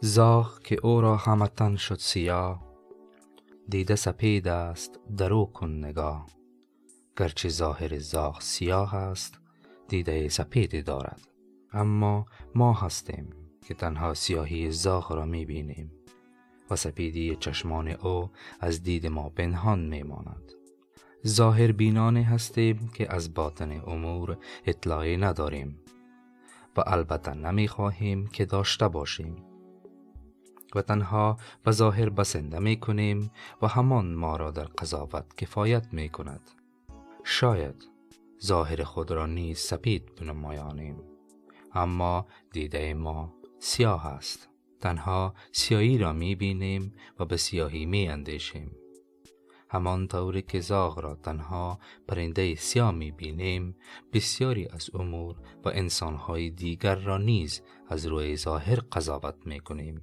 زاغ که او را همتن شد سیاه دیده سپید است درو کن نگاه. گرچه ظاهر زاغ سیاه است دیده سپیدی دارد. اما ما هستیم که تنها سیاهی زاغ را می بینیم و سپیدی چشمان او از دید ما پنهان می ماند ظاهر بینانه هستیم که از باطن امور اطلاعی نداریم و البته نمی خواهیم که داشته باشیم. و تنها به ظاهر بسنده می کنیم و همان ما را در قضاوت کفایت می کند. شاید ظاهر خود را نیز سپید بنمایانیم. اما دیده ما سیاه است. تنها سیاهی را می بینیم و به سیاهی می اندیشیم. همان طوری که زاغ را تنها پرنده سیاه می بینیم بسیاری از امور و انسانهای دیگر را نیز از روی ظاهر قضاوت می کنیم.